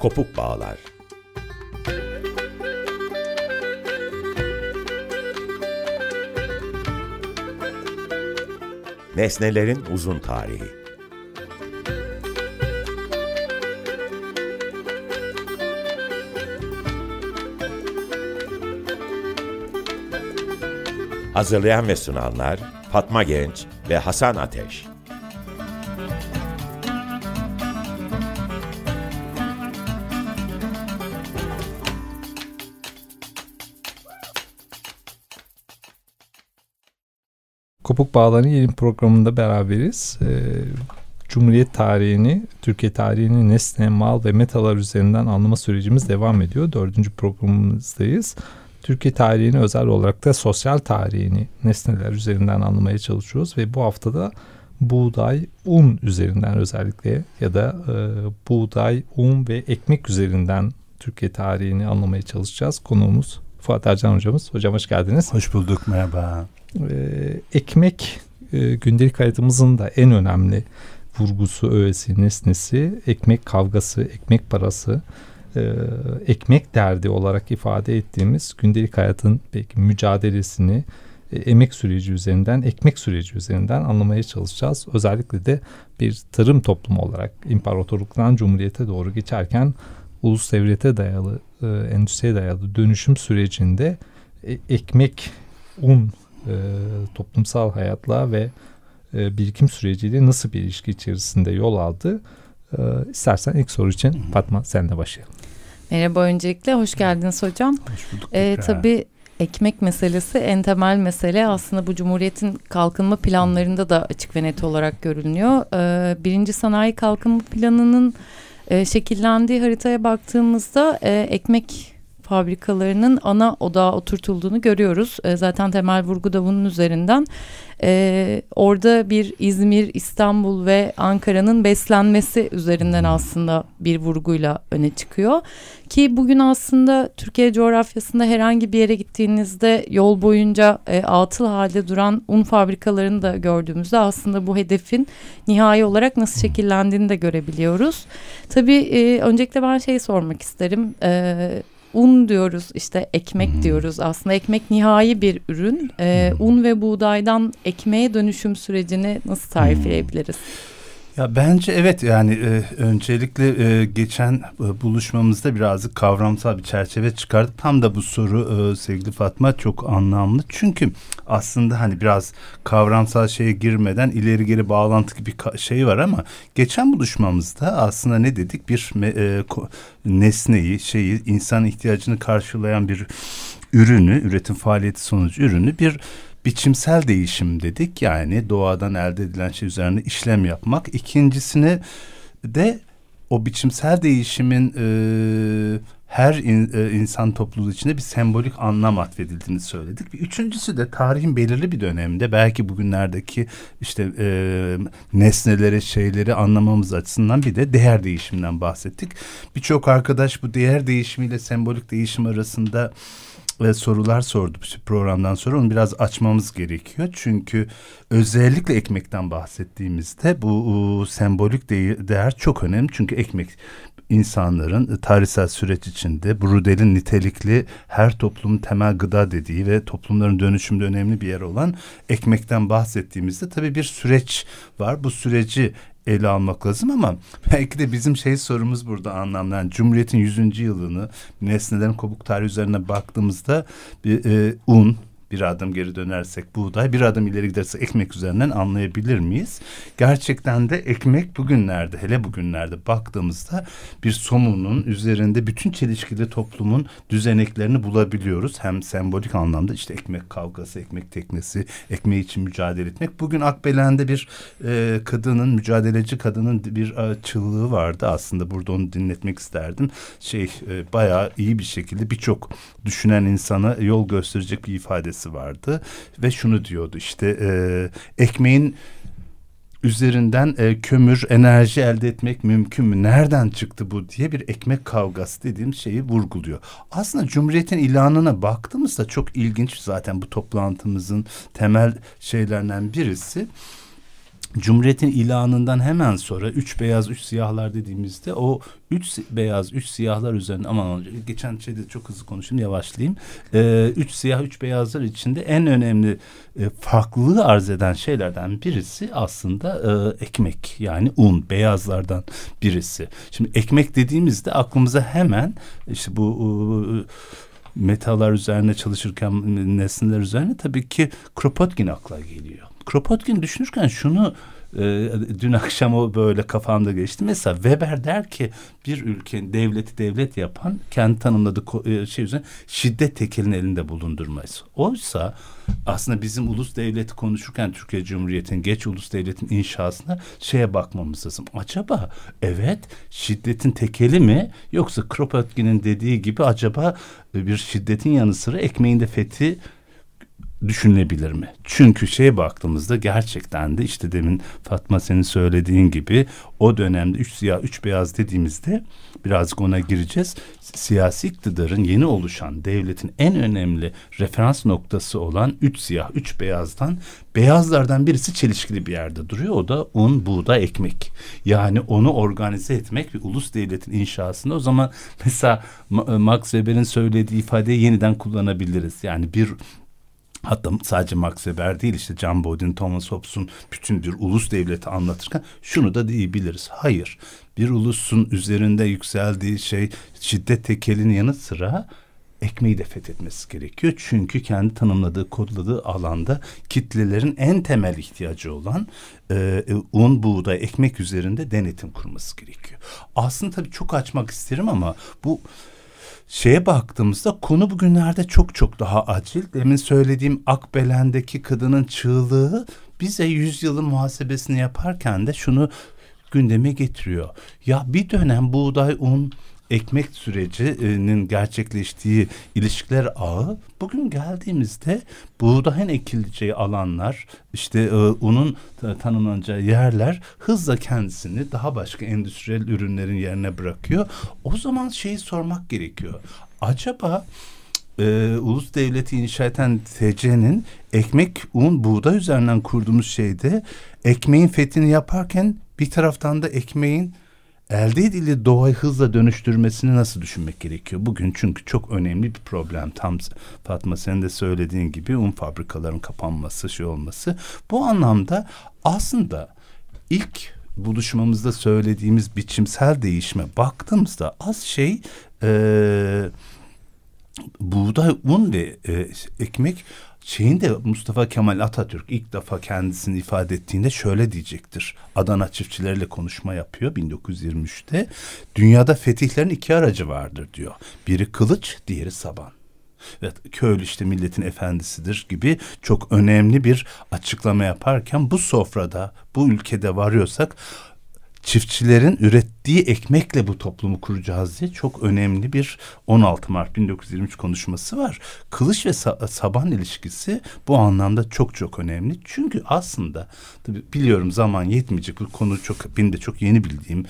kopuk bağlar. Nesnelerin uzun tarihi. Hazırlayan ve sunanlar Fatma Genç ve Hasan Ateş. Kopuk Bağlar'ın yeni programında beraberiz. Ee, Cumhuriyet tarihini, Türkiye tarihini nesne, mal ve metalar üzerinden anlama sürecimiz devam ediyor. Dördüncü programımızdayız. Türkiye tarihini özel olarak da sosyal tarihini nesneler üzerinden anlamaya çalışıyoruz ve bu haftada buğday, un üzerinden özellikle ya da e, buğday, un ve ekmek üzerinden Türkiye tarihini anlamaya çalışacağız. Konuğumuz Fuat Ercan hocamız. Hocam hoş geldiniz. Hoş bulduk, merhaba. E, ekmek e, gündelik hayatımızın da en önemli vurgusu, öğesi, nesnesi, ekmek kavgası, ekmek parası, e, ekmek derdi olarak ifade ettiğimiz gündelik hayatın belki mücadelesini e, emek süreci üzerinden, ekmek süreci üzerinden anlamaya çalışacağız. Özellikle de bir tarım toplumu olarak imparatorluktan cumhuriyete doğru geçerken ulus devlete dayalı, e, endüstriye dayalı dönüşüm sürecinde e, ekmek, un e, toplumsal hayatla ve e, birikim süreciyle nasıl bir ilişki içerisinde yol aldı? E, istersen ilk soru için Fatma sen de başlayalım. Merhaba öncelikle hoş geldiniz hocam. Hoş bulduk. Tekrar. tabii ekmek meselesi en temel mesele aslında bu Cumhuriyet'in kalkınma planlarında da açık ve net olarak görülüyor. Ee, birinci sanayi kalkınma planının e, şekillendiği haritaya baktığımızda e, ekmek fabrikalarının ana odağa oturtulduğunu görüyoruz. E, zaten temel vurgu da bunun üzerinden. E, orada bir İzmir, İstanbul ve Ankara'nın beslenmesi üzerinden aslında bir vurguyla öne çıkıyor. Ki bugün aslında Türkiye coğrafyasında herhangi bir yere gittiğinizde yol boyunca e, atıl halde duran un fabrikalarını da gördüğümüzde aslında bu hedefin nihai olarak nasıl şekillendiğini de görebiliyoruz. Tabii e, öncelikle ben şey sormak isterim. E, un diyoruz işte ekmek Hmm. diyoruz aslında ekmek nihai bir ürün Ee, Hmm. un ve buğdaydan ekmeğe dönüşüm sürecini nasıl tarifleyebiliriz? Ya bence evet yani e, öncelikle e, geçen e, buluşmamızda birazcık kavramsal bir çerçeve çıkardık. Tam da bu soru e, sevgili Fatma çok anlamlı. Çünkü aslında hani biraz kavramsal şeye girmeden ileri geri bağlantı gibi ka- şey var ama geçen buluşmamızda aslında ne dedik? Bir e, nesneyi, şeyi, insan ihtiyacını karşılayan bir ürünü, üretim faaliyeti sonucu ürünü bir biçimsel değişim dedik. Yani doğadan elde edilen şey üzerine işlem yapmak. İkincisini de o biçimsel değişimin e, her in- e, insan topluluğu içinde bir sembolik anlam atfedildiğini söyledik. Bir üçüncüsü de tarihin belirli bir döneminde belki bugünlerdeki işte e, nesneleri, şeyleri anlamamız açısından bir de değer değişiminden bahsettik. Birçok arkadaş bu değer değişimiyle sembolik değişim arasında e, sorular sordu bu programdan sonra onu biraz açmamız gerekiyor. Çünkü özellikle ekmekten bahsettiğimizde bu e, sembolik değer, değer çok önemli. Çünkü ekmek insanların tarihsel süreç içinde Brudel'in nitelikli her toplumun temel gıda dediği ve toplumların dönüşümde önemli bir yer olan ekmekten bahsettiğimizde tabii bir süreç var. Bu süreci ele almak lazım ama belki de bizim şey sorumuz burada anlamlı. Yani Cumhuriyet'in 100. yılını nesnelerin kopuk tarihi üzerine baktığımızda bir e, un, bir adım geri dönersek buğday, bir adım ileri gidersek ekmek üzerinden anlayabilir miyiz? Gerçekten de ekmek bugünlerde, hele bugünlerde baktığımızda bir somunun üzerinde bütün çelişkili toplumun düzeneklerini bulabiliyoruz. Hem sembolik anlamda işte ekmek kavgası, ekmek teknesi, ekmeği için mücadele etmek. Bugün Akbelen'de bir e, kadının, mücadeleci kadının bir e, çığlığı vardı aslında. Burada onu dinletmek isterdim. Şey e, bayağı iyi bir şekilde birçok düşünen insana yol gösterecek bir ifadesi vardı. Ve şunu diyordu işte e, ekmeğin üzerinden e, kömür, enerji elde etmek mümkün mü? Nereden çıktı bu diye bir ekmek kavgası dediğim şeyi vurguluyor. Aslında Cumhuriyet'in ilanına baktığımızda çok ilginç zaten bu toplantımızın temel şeylerinden birisi. Cumhuriyet'in ilanından hemen sonra üç beyaz üç siyahlar dediğimizde o üç beyaz üç siyahlar üzerine aman geçen şeyde çok hızlı konuşayım yavaşlayayım. Ee, üç siyah üç beyazlar içinde en önemli e, farklılığı arz eden şeylerden birisi aslında e, ekmek yani un beyazlardan birisi. Şimdi ekmek dediğimizde aklımıza hemen işte bu e, metalar üzerine çalışırken nesneler üzerine tabii ki Kropotkin akla geliyor. Kropotkin düşünürken şunu e, dün akşam o böyle kafamda geçti. Mesela Weber der ki bir ülkenin devleti devlet yapan kendi tanımladığı e, şey üzerine şiddet tekelini elinde bulundurmayız. Oysa aslında bizim ulus devleti konuşurken Türkiye Cumhuriyeti'nin geç ulus devletin inşasına şeye bakmamız lazım. Acaba evet şiddetin tekeli mi yoksa Kropotkin'in dediği gibi acaba bir şiddetin yanı sıra ekmeğinde fethi düşünülebilir mi? Çünkü şeye baktığımızda gerçekten de işte demin Fatma senin söylediğin gibi o dönemde üç siyah üç beyaz dediğimizde birazcık ona gireceğiz. Siyasi iktidarın yeni oluşan devletin en önemli referans noktası olan üç siyah üç beyazdan beyazlardan birisi çelişkili bir yerde duruyor. O da un, buğday, ekmek. Yani onu organize etmek ve ulus devletin inşasında o zaman mesela Max Weber'in söylediği ifadeyi yeniden kullanabiliriz. Yani bir Hatta sadece Max Weber değil işte John Bodin, Thomas Hobbes'un bütün bir ulus devleti anlatırken şunu da diyebiliriz. Hayır bir ulusun üzerinde yükseldiği şey şiddet tekelinin yanı sıra ekmeği de fethetmesi gerekiyor. Çünkü kendi tanımladığı, kodladığı alanda kitlelerin en temel ihtiyacı olan e, un, buğday, ekmek üzerinde denetim kurması gerekiyor. Aslında tabii çok açmak isterim ama bu şeye baktığımızda konu bugünlerde çok çok daha acil. Demin söylediğim Akbelen'deki kadının çığlığı bize yüzyılın muhasebesini yaparken de şunu gündeme getiriyor. Ya bir dönem buğday, un, ekmek sürecinin gerçekleştiği ilişkiler ağı bugün geldiğimizde buğdayın ekileceği alanlar işte e, unun tanımlanacağı yerler hızla kendisini daha başka endüstriyel ürünlerin yerine bırakıyor. O zaman şeyi sormak gerekiyor. Acaba e, ulus devleti inşa eden TC'nin ekmek, un, buğday üzerinden kurduğumuz şeyde ekmeğin fethini yaparken bir taraftan da ekmeğin elde edildiği doğayı hızla dönüştürmesini nasıl düşünmek gerekiyor? Bugün çünkü çok önemli bir problem. Tam Fatma senin de söylediğin gibi un fabrikaların kapanması, şey olması. Bu anlamda aslında ilk buluşmamızda söylediğimiz biçimsel değişme baktığımızda az şey e, buğday, un ve e, ekmek şeyin de Mustafa Kemal Atatürk ilk defa kendisini ifade ettiğinde şöyle diyecektir. Adana çiftçileriyle konuşma yapıyor 1923'te. Dünyada fetihlerin iki aracı vardır diyor. Biri kılıç, diğeri saban ve köylü işte milletin efendisidir gibi çok önemli bir açıklama yaparken bu sofrada bu ülkede varıyorsak çiftçilerin ürettiği ekmekle bu toplumu kuracağız diye çok önemli bir 16 Mart 1923 konuşması var. Kılıç ve saban ilişkisi bu anlamda çok çok önemli. Çünkü aslında tabii biliyorum zaman yetmeyecek bu konu çok benim de çok yeni bildiğim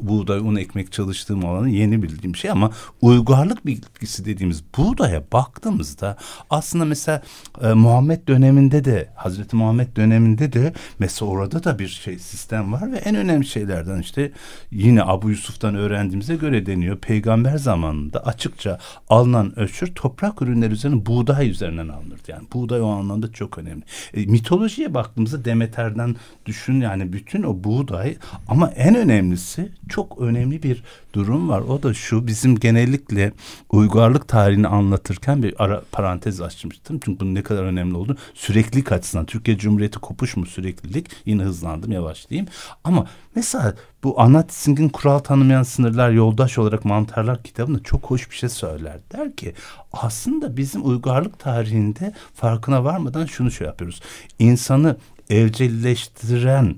buğday, un, ekmek çalıştığım alanı yeni bildiğim şey ama uygarlık bilgisi dediğimiz buğdaya baktığımızda aslında mesela e, Muhammed döneminde de Hazreti Muhammed döneminde de mesela orada da bir şey sistem var ve en önemli şeylerden işte yine Abu Yusuf'tan öğrendiğimize göre deniyor. Peygamber zamanında açıkça alınan ölçür toprak ürünleri üzerine buğday üzerinden alınırdı. Yani buğday o anlamda çok önemli. E, mitolojiye baktığımızda Demeter'den düşün yani bütün o buğday ama en önemlisi ötesi çok önemli bir durum var. O da şu bizim genellikle uygarlık tarihini anlatırken bir ara parantez açmıştım. Çünkü bunun ne kadar önemli olduğunu süreklilik açısından. Türkiye Cumhuriyeti kopuş mu süreklilik? Yine hızlandım yavaşlayayım. Ama mesela bu Tissing'in kural tanımayan sınırlar yoldaş olarak mantarlar kitabında çok hoş bir şey söyler. Der ki aslında bizim uygarlık tarihinde farkına varmadan şunu şey yapıyoruz. İnsanı evcilleştiren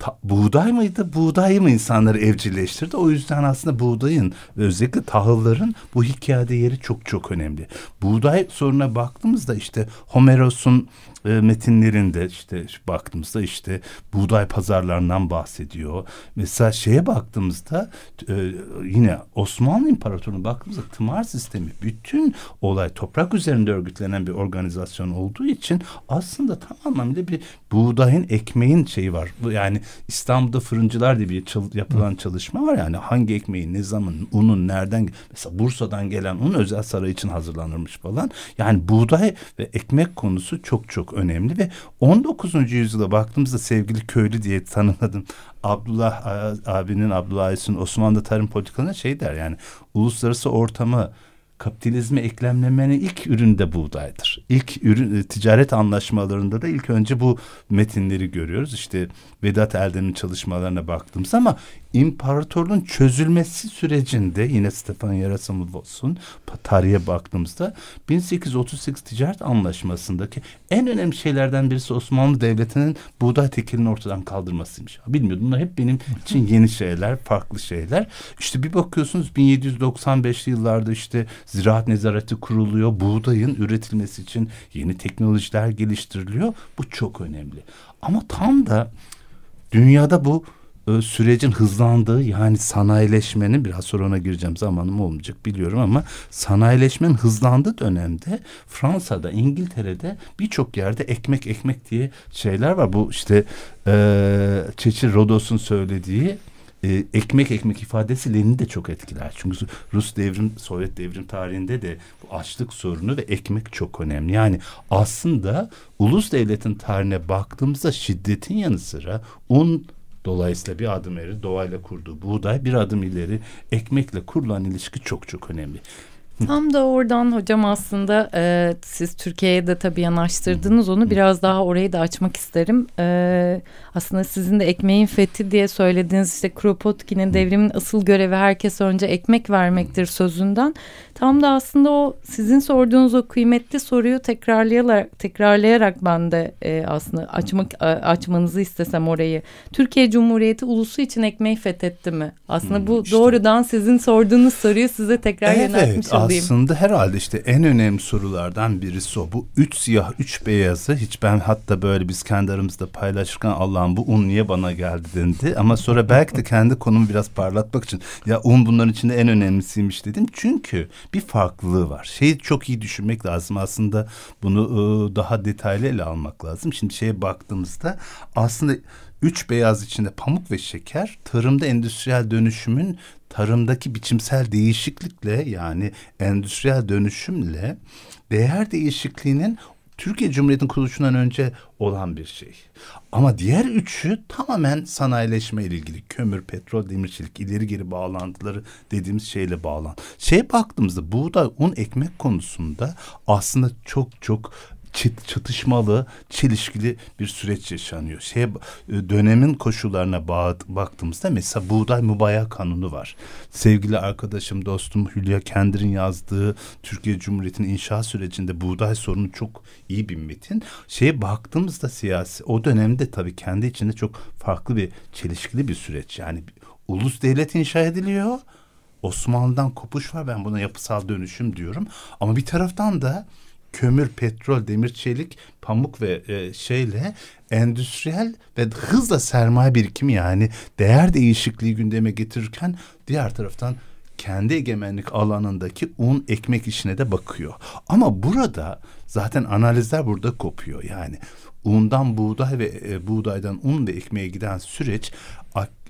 ta, buğday mıydı? Buğday mı insanları evcilleştirdi? O yüzden aslında buğdayın özellikle tahılların bu hikayede yeri çok çok önemli. Buğday soruna baktığımızda işte Homeros'un e, metinlerinde işte baktığımızda işte buğday pazarlarından bahsediyor. Mesela şeye baktığımızda e, yine Osmanlı İmparatorluğu'na baktığımızda tımar sistemi bütün olay toprak üzerinde örgütlenen bir organizasyon olduğu için aslında tam anlamıyla bir buğdayın ekmeğin şeyi var. Yani İstanbul'da fırıncılar diye bir çal- yapılan çalışma var yani hangi ekmeğin ne zaman unun nereden mesela Bursa'dan gelen un özel saray için hazırlanırmış falan. Yani buğday ve ekmek konusu çok çok önemli ve 19. yüzyıla baktığımızda sevgili köylü diye tanımladım. Abdullah abinin Abdullah Aysun Osmanlı tarım politikalarında şey der yani uluslararası ortamı kapitalizme eklemlemenin ilk ürünü de buğdaydır. İlk ürün e, ticaret anlaşmalarında da ilk önce bu metinleri görüyoruz. İşte Vedat Eldem'in çalışmalarına baktığımız ama imparatorluğun çözülmesi sürecinde yine Stefan Yerasimovs'un tarihe baktığımızda 1838 ticaret anlaşmasındaki en önemli şeylerden birisi Osmanlı Devleti'nin buğday tekelini ortadan kaldırmasıymış. Bilmiyordum. Bunlar hep benim için yeni şeyler, farklı şeyler. İşte bir bakıyorsunuz 1795'li yıllarda işte ziraat nezareti kuruluyor. Buğdayın üretilmesi için yeni teknolojiler geliştiriliyor. Bu çok önemli. Ama tam da dünyada bu sürecin hızlandığı yani sanayileşmenin biraz sonra ona gireceğim zamanım olmayacak biliyorum ama sanayileşmenin hızlandığı dönemde Fransa'da İngiltere'de birçok yerde ekmek ekmek diye şeyler var. Bu işte e, Çeçil Rodos'un söylediği e, ekmek ekmek ifadesi Lenin'i de çok etkiler. Çünkü Rus devrim, Sovyet devrim tarihinde de bu açlık sorunu ve ekmek çok önemli. Yani aslında ulus devletin tarihine baktığımızda şiddetin yanı sıra un Dolayısıyla bir adım ileri doğayla kurduğu buğday bir adım ileri ekmekle kurulan ilişki çok çok önemli. Tam da oradan hocam aslında e, siz Türkiye'ye de tabii yanaştırdınız onu biraz daha orayı da açmak isterim. E, aslında sizin de ekmeğin fethi diye söylediğiniz işte Kropotkin'in devrimin asıl görevi herkes önce ekmek vermektir sözünden. Tam da aslında o sizin sorduğunuz o kıymetli soruyu tekrarlayarak tekrarlayarak ben de e, aslında açmak açmanızı istesem orayı. Türkiye Cumhuriyeti ulusu için ekmeği fethetti mi? Aslında bu işte. doğrudan sizin sorduğunuz soruyu size tekrar evet, yöneltmiş olayım. Aslında herhalde işte en önemli sorulardan birisi o. Bu üç siyah, üç beyazı hiç ben hatta böyle biz kendi aramızda paylaşırken Allah'ım bu un niye bana geldi dendi. Ama sonra belki de kendi konumu biraz parlatmak için ya un bunların içinde en önemlisiymiş dedim. Çünkü bir farklılığı var. Şeyi çok iyi düşünmek lazım aslında bunu ıı, daha detaylı ele almak lazım. Şimdi şeye baktığımızda aslında üç beyaz içinde pamuk ve şeker tarımda endüstriyel dönüşümün tarımdaki biçimsel değişiklikle yani endüstriyel dönüşümle değer değişikliğinin Türkiye Cumhuriyeti'nin kuruluşundan önce olan bir şey. Ama diğer üçü tamamen sanayileşme ile ilgili. Kömür, petrol, demirçilik, ileri geri bağlantıları dediğimiz şeyle bağlan. Şey baktığımızda buğday, un, ekmek konusunda aslında çok çok çatışmalı, çelişkili bir süreç yaşanıyor. Şey dönemin koşullarına baktığımızda mesela buğday mübaya kanunu var. Sevgili arkadaşım, dostum Hülya Kendir'in yazdığı Türkiye Cumhuriyeti'nin inşa sürecinde buğday sorunu çok iyi bir metin. Şeye baktığımızda siyasi o dönemde tabii kendi içinde çok farklı bir çelişkili bir süreç. Yani ulus devlet inşa ediliyor. Osmanlı'dan kopuş var. Ben buna yapısal dönüşüm diyorum. Ama bir taraftan da kömür, petrol, demir, çelik, pamuk ve e, şeyle endüstriyel ve hızla sermaye birikimi yani değer değişikliği gündeme getirirken diğer taraftan kendi egemenlik alanındaki un ekmek işine de bakıyor. Ama burada zaten analizler burada kopuyor. Yani undan buğday ve e, buğdaydan un ve ekmeğe giden süreç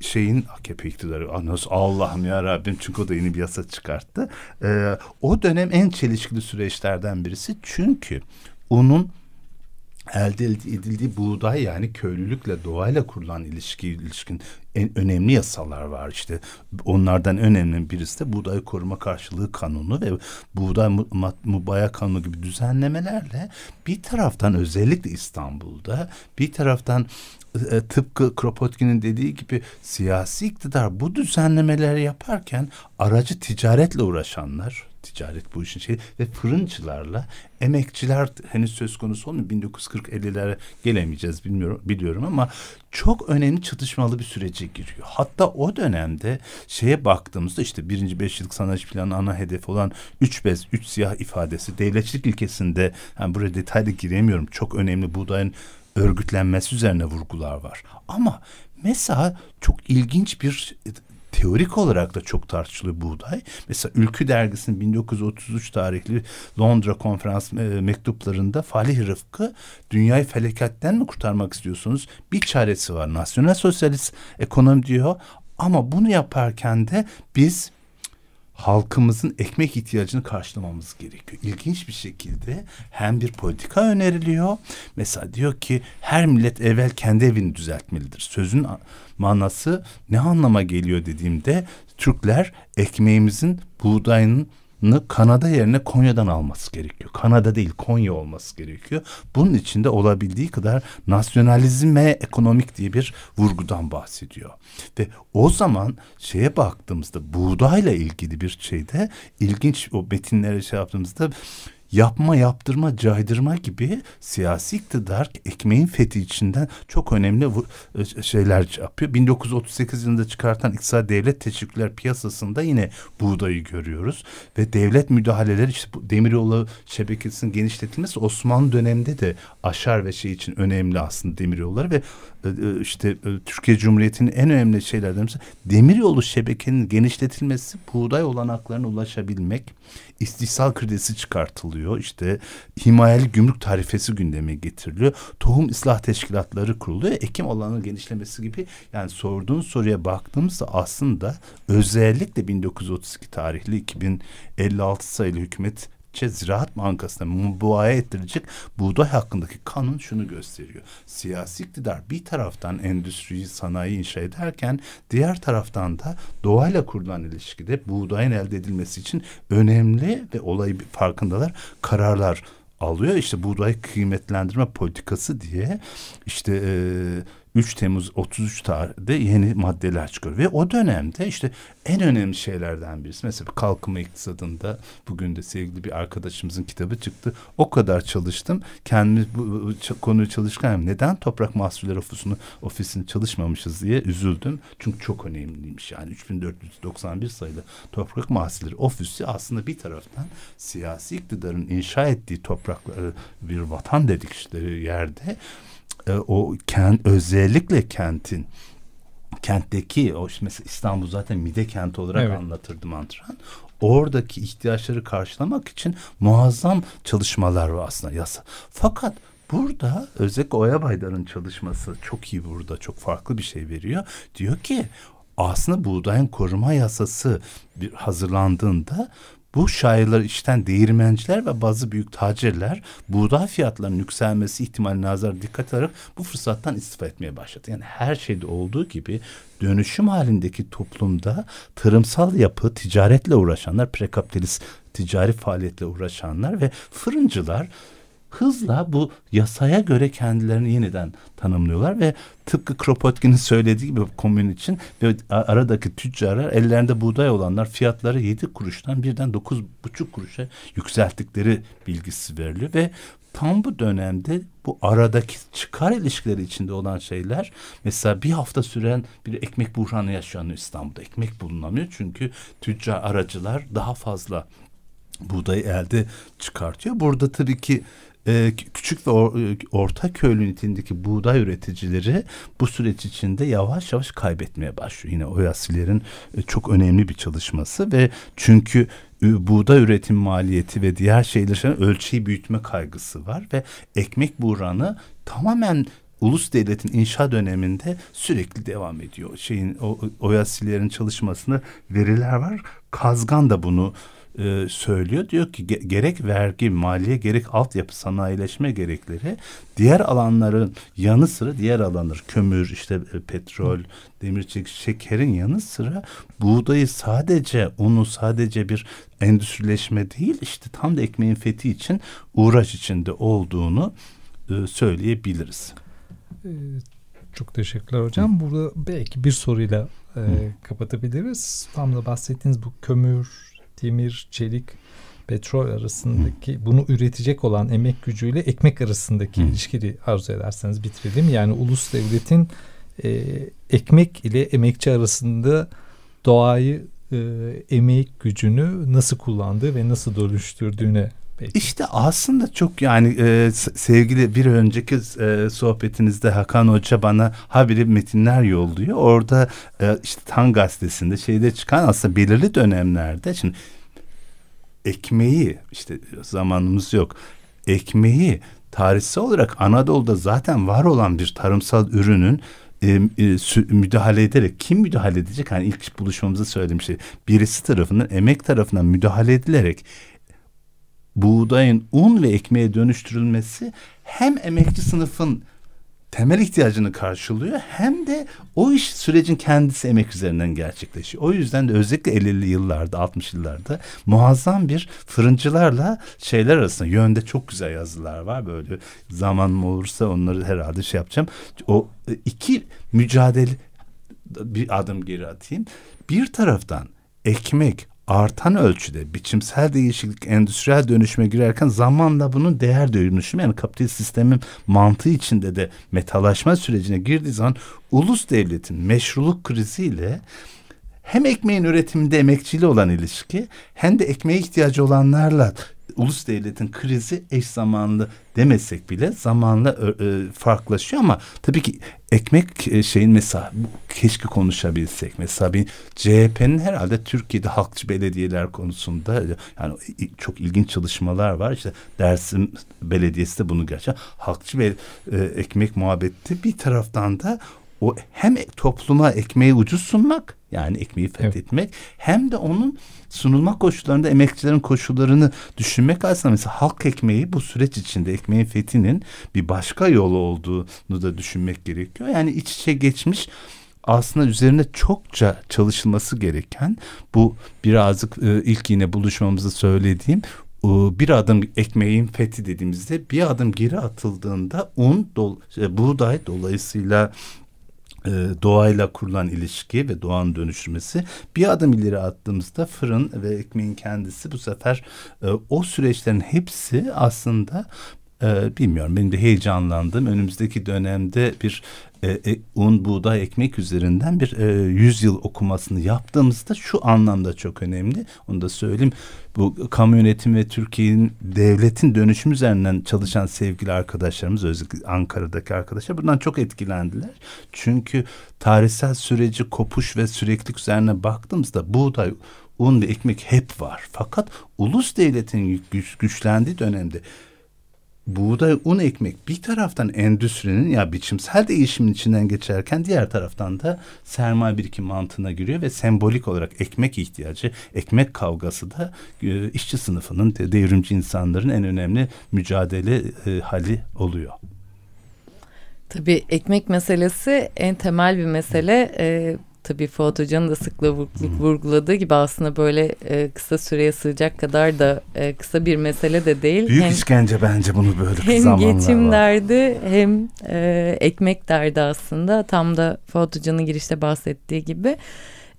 şeyin AKP iktidarı. Nasıl Allah'ım ya Rabbim. Çünkü o da yeni bir yasa çıkarttı. Ee, o dönem en çelişkili süreçlerden birisi. Çünkü unun elde edildiği buğday yani köylülükle doğayla kurulan ilişki ilişkin en önemli yasalar var. İşte onlardan önemli birisi de buğday koruma karşılığı kanunu ve buğday mubaya kanunu gibi düzenlemelerle bir taraftan özellikle İstanbul'da bir taraftan e, tıpkı Kropotkin'in dediği gibi siyasi iktidar bu düzenlemeleri yaparken aracı ticaretle uğraşanlar ticaret bu işin şeyi ve fırıncılarla emekçiler henüz söz konusu olmuyor. 1940-50'lere gelemeyeceğiz bilmiyorum biliyorum ama çok önemli çatışmalı bir sürece giriyor. Hatta o dönemde şeye baktığımızda işte birinci beş yıllık sanayi planı ana hedefi olan üç bez, üç siyah ifadesi devletçilik ilkesinde yani buraya detaylı giremiyorum. Çok önemli buğdayın örgütlenmesi üzerine vurgular var. Ama mesela çok ilginç bir teorik olarak da çok tartışılıyor buğday. Mesela Ülkü dergisinin 1933 tarihli Londra konferans e, mektuplarında Falih Rıfkı dünyayı felakatten mi kurtarmak istiyorsunuz? Bir çaresi var. Nasyonel sosyalist ekonomi diyor. Ama bunu yaparken de biz halkımızın ekmek ihtiyacını karşılamamız gerekiyor. İlginç bir şekilde hem bir politika öneriliyor. Mesela diyor ki her millet evvel kendi evini düzeltmelidir. Sözün manası ne anlama geliyor dediğimde Türkler ekmeğimizin buğdayının Kanada yerine Konya'dan alması gerekiyor. Kanada değil Konya olması gerekiyor. Bunun içinde olabildiği kadar nasyonalizme ekonomik diye bir vurgudan bahsediyor. Ve o zaman şeye baktığımızda buğdayla ilgili bir şeyde ilginç o metinlere şey yaptığımızda yapma, yaptırma, caydırma gibi siyasi iktidar ekmeğin fethi içinden çok önemli e, şeyler yapıyor. 1938 yılında çıkartan İktisadi Devlet Teşvikler piyasasında yine buğdayı görüyoruz ve devlet müdahaleleri işte bu demiryolu şebekesinin genişletilmesi Osmanlı döneminde de aşar ve şey için önemli aslında demiryolları ve işte Türkiye Cumhuriyeti'nin en önemli şeylerden birisi demiryolu şebekenin genişletilmesi buğday olanaklarına ulaşabilmek istihsal kredisi çıkartılıyor. İşte himayeli gümrük tarifesi gündeme getiriliyor. Tohum ıslah teşkilatları kuruluyor. Ekim alanının genişlemesi gibi yani sorduğun soruya baktığımızda aslında özellikle 1932 tarihli 2056 sayılı hükümet Türkçe Ziraat Bankası'na mubuaya ettirilecek buğday hakkındaki kanun şunu gösteriyor. Siyasi iktidar bir taraftan endüstriyi, sanayi inşa ederken diğer taraftan da doğayla kurulan ilişkide buğdayın elde edilmesi için önemli ve olayı farkındalar kararlar alıyor. İşte buğday kıymetlendirme politikası diye işte e, 3 Temmuz 33 tarihinde yeni maddeler çıkıyor. Ve o dönemde işte en önemli şeylerden birisi. Mesela kalkınma iktisadında bugün de sevgili bir arkadaşımızın kitabı çıktı. O kadar çalıştım. Kendimiz bu, konuyu çalışırken neden toprak mahsulleri ofisini, ofisini çalışmamışız diye üzüldüm. Çünkü çok önemliymiş. Yani 3491 sayılı toprak mahsulleri ofisi aslında bir taraftan siyasi iktidarın inşa ettiği toprakları bir vatan dedikleri yerde e, o kent özellikle kentin kentteki o mesela İstanbul zaten mide kenti olarak evet. anlatırdım antren. Oradaki ihtiyaçları karşılamak için muazzam çalışmalar var aslında yasa. Fakat burada özellikle Oya Baydar'ın çalışması çok iyi burada çok farklı bir şey veriyor. Diyor ki aslında buğdayın koruma yasası bir hazırlandığında bu şairler işten değirmenciler ve bazı büyük tacirler buğday fiyatlarının yükselmesi ihtimaline nazar dikkat alarak bu fırsattan istifa etmeye başladı. Yani her şeyde olduğu gibi dönüşüm halindeki toplumda tarımsal yapı, ticaretle uğraşanlar, prekapitalist ticari faaliyetle uğraşanlar ve fırıncılar hızla bu yasaya göre kendilerini yeniden tanımlıyorlar ve tıpkı Kropotkin'in söylediği gibi komün için ve aradaki tüccarlar ellerinde buğday olanlar fiyatları yedi kuruştan birden dokuz buçuk kuruşa yükselttikleri bilgisi veriliyor ve tam bu dönemde bu aradaki çıkar ilişkileri içinde olan şeyler mesela bir hafta süren bir ekmek buhranı yaşanıyor İstanbul'da. Ekmek bulunamıyor çünkü tüccar aracılar daha fazla buğdayı elde çıkartıyor. Burada tabii ki e, küçük ve e, orta köylü niteliğindeki buğday üreticileri bu süreç içinde yavaş yavaş kaybetmeye başlıyor. Yine Oyasiler'in e, çok önemli bir çalışması ve çünkü buğday üretim maliyeti ve diğer şeylerin ölçeği büyütme kaygısı var ve ekmek buğranı tamamen ulus devletin inşa döneminde sürekli devam ediyor. Şeyin o Oyasiler'in çalışmasında veriler var. Kazgan da bunu e, söylüyor. Diyor ki gerek vergi, maliye, gerek altyapı sanayileşme gerekleri diğer alanların yanı sıra diğer alanlar kömür, işte e, petrol, demir çelik, şekerin yanı sıra buğdayı sadece unu sadece bir endüstrileşme değil işte tam da ekmeğin fethi için uğraş içinde olduğunu e, söyleyebiliriz. Çok teşekkürler hocam. Burada belki bir soruyla e, kapatabiliriz. Tam da bahsettiğiniz bu kömür, demir, çelik, petrol arasındaki Hı. bunu üretecek olan emek gücüyle ekmek arasındaki Hı. ilişkiyi arzu ederseniz bitirelim. Yani ulus devletin e, ekmek ile emekçi arasında doğayı e, emek gücünü nasıl kullandığı ve nasıl dönüştürdüğüne Peki. İşte aslında çok yani e, sevgili bir önceki e, sohbetinizde Hakan Hoca bana haberi metinler yolluyor. Orada e, işte Tan gazetesinde şeyde çıkan aslında belirli dönemlerde şimdi ekmeği işte zamanımız yok. Ekmeği tarihsel olarak Anadolu'da zaten var olan bir tarımsal ürünün e, e, müdahale ederek kim müdahale edecek? Hani ilk buluşmamızda söylediğim şey birisi tarafından emek tarafından müdahale edilerek buğdayın un ve ekmeğe dönüştürülmesi hem emekçi sınıfın temel ihtiyacını karşılıyor hem de o iş sürecin kendisi emek üzerinden gerçekleşiyor. O yüzden de özellikle 50'li yıllarda 60 yıllarda muazzam bir fırıncılarla şeyler arasında yönde çok güzel yazılar var böyle zamanım olursa onları herhalde şey yapacağım. O e, iki mücadele bir adım geri atayım. Bir taraftan ekmek artan ölçüde biçimsel değişiklik endüstriyel dönüşüme girerken zamanla bunun değer dönüşümü yani kapitalist sistemin mantığı içinde de metalaşma sürecine girdiği zaman ulus devletin meşruluk kriziyle hem ekmeğin üretiminde emekçiyle olan ilişki hem de ekmeğe ihtiyacı olanlarla ulus devletin krizi eş zamanlı demesek bile zamanla e, farklılaşıyor ama tabii ki ekmek e, şeyin mesela keşke konuşabilsek. Mesela bir CHP'nin herhalde Türkiye'de halkçı belediyeler konusunda yani çok ilginç çalışmalar var. İşte Dersim Belediyesi de bunu gerçekten halkçı ve e, ekmek muhabbeti. Bir taraftan da o hem topluma ekmeği ucuz sunmak yani ekmeği fethetmek evet. hem de onun sunulma koşullarında emekçilerin koşullarını düşünmek aslında mesela halk ekmeği bu süreç içinde ekmeğin fethinin bir başka yolu olduğunu da düşünmek gerekiyor. Yani iç içe geçmiş aslında üzerine çokça çalışılması gereken bu birazcık e, ilk yine buluşmamızda söylediğim bir adım ekmeğin fethi dediğimizde bir adım geri atıldığında un, dol, e, buğday dolayısıyla e, doğayla kurulan ilişki ve doğanın dönüşmesi. Bir adım ileri attığımızda fırın ve ekmeğin kendisi bu sefer e, o süreçlerin hepsi aslında e, bilmiyorum benim de heyecanlandım önümüzdeki dönemde bir e, e, un, buğday, ekmek üzerinden bir e, yüzyıl okumasını yaptığımızda şu anlamda çok önemli. Onu da söyleyeyim. Bu kamu yönetim ve Türkiye'nin devletin dönüşüm üzerinden çalışan sevgili arkadaşlarımız özellikle Ankara'daki arkadaşlar bundan çok etkilendiler. Çünkü tarihsel süreci kopuş ve süreklilik üzerine baktığımızda buğday, un ve ekmek hep var. Fakat ulus devletin güç, güçlendiği dönemde buğday, un ekmek bir taraftan endüstrinin ya biçimsel değişimin içinden geçerken diğer taraftan da sermaye birikim mantığına giriyor ve sembolik olarak ekmek ihtiyacı, ekmek kavgası da e, işçi sınıfının, devrimci insanların en önemli mücadele e, hali oluyor. Tabii ekmek meselesi en temel bir mesele. E, tabii Fuat Hoca'nın da sıkla vurguladığı gibi aslında böyle e, kısa süreye sığacak kadar da e, kısa bir mesele de değil. Büyük hem, işkence bence bunu böyle hem zamanlar Hem geçim var. derdi hem e, ekmek derdi aslında. Tam da Fuat Hoca'nın girişte bahsettiği gibi.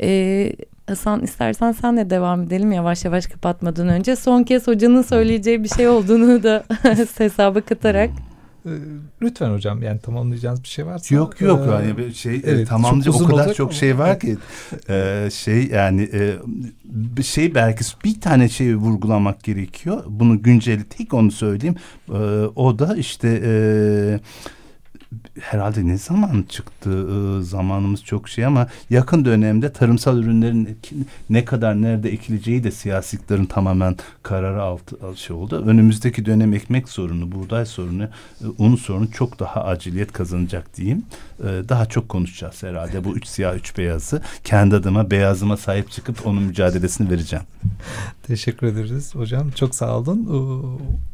E, Hasan istersen sen de devam edelim yavaş yavaş kapatmadan önce. Son kez hocanın söyleyeceği bir şey olduğunu da hesaba katarak. Ee, lütfen hocam yani tamamlayacağınız bir şey varsa. Yok yok e, yani şey e, evet, tamamlayacak o kadar çok şey var ki e, şey yani e, bir şey belki bir tane şeyi vurgulamak gerekiyor. Bunu günceli tek onu söyleyeyim. E, o da işte e, herhalde ne zaman çıktı ee, zamanımız çok şey ama yakın dönemde tarımsal ürünlerin ne kadar nerede ekileceği de siyasetlerin tamamen kararı altı şey oldu. Önümüzdeki dönem ekmek sorunu, buğday sorunu, e, un sorunu çok daha aciliyet kazanacak diyeyim. Ee, daha çok konuşacağız herhalde bu üç siyah üç beyazı. Kendi adıma beyazıma sahip çıkıp onun mücadelesini vereceğim. Teşekkür ederiz hocam. Çok sağ olun.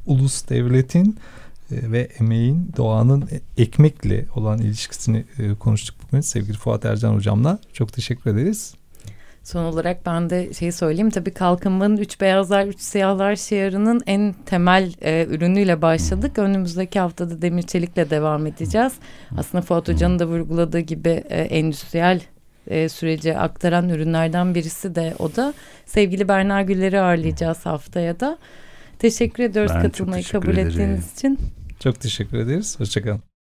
Ulus devletin e, ve emeğin doğanın e, ekmekle olan ilişkisini e, konuştuk bugün sevgili Fuat Ercan hocamla. Çok teşekkür ederiz. Son olarak ben de şey söyleyeyim tabii kalkınmanın üç beyazlar üç siyahlar şiarının en temel e, ürünüyle başladık. Önümüzdeki haftada demir çelikle devam edeceğiz. Aslında Fuat Hoca'nın da vurguladığı gibi e, endüstriyel e, süreci aktaran ürünlerden birisi de o da. Sevgili Berna Güller'i ağırlayacağız haftaya da. Teşekkür ediyoruz Ben katılmayı teşekkür kabul ederim. ettiğiniz için. Çok teşekkür ederiz. Hoşçakalın.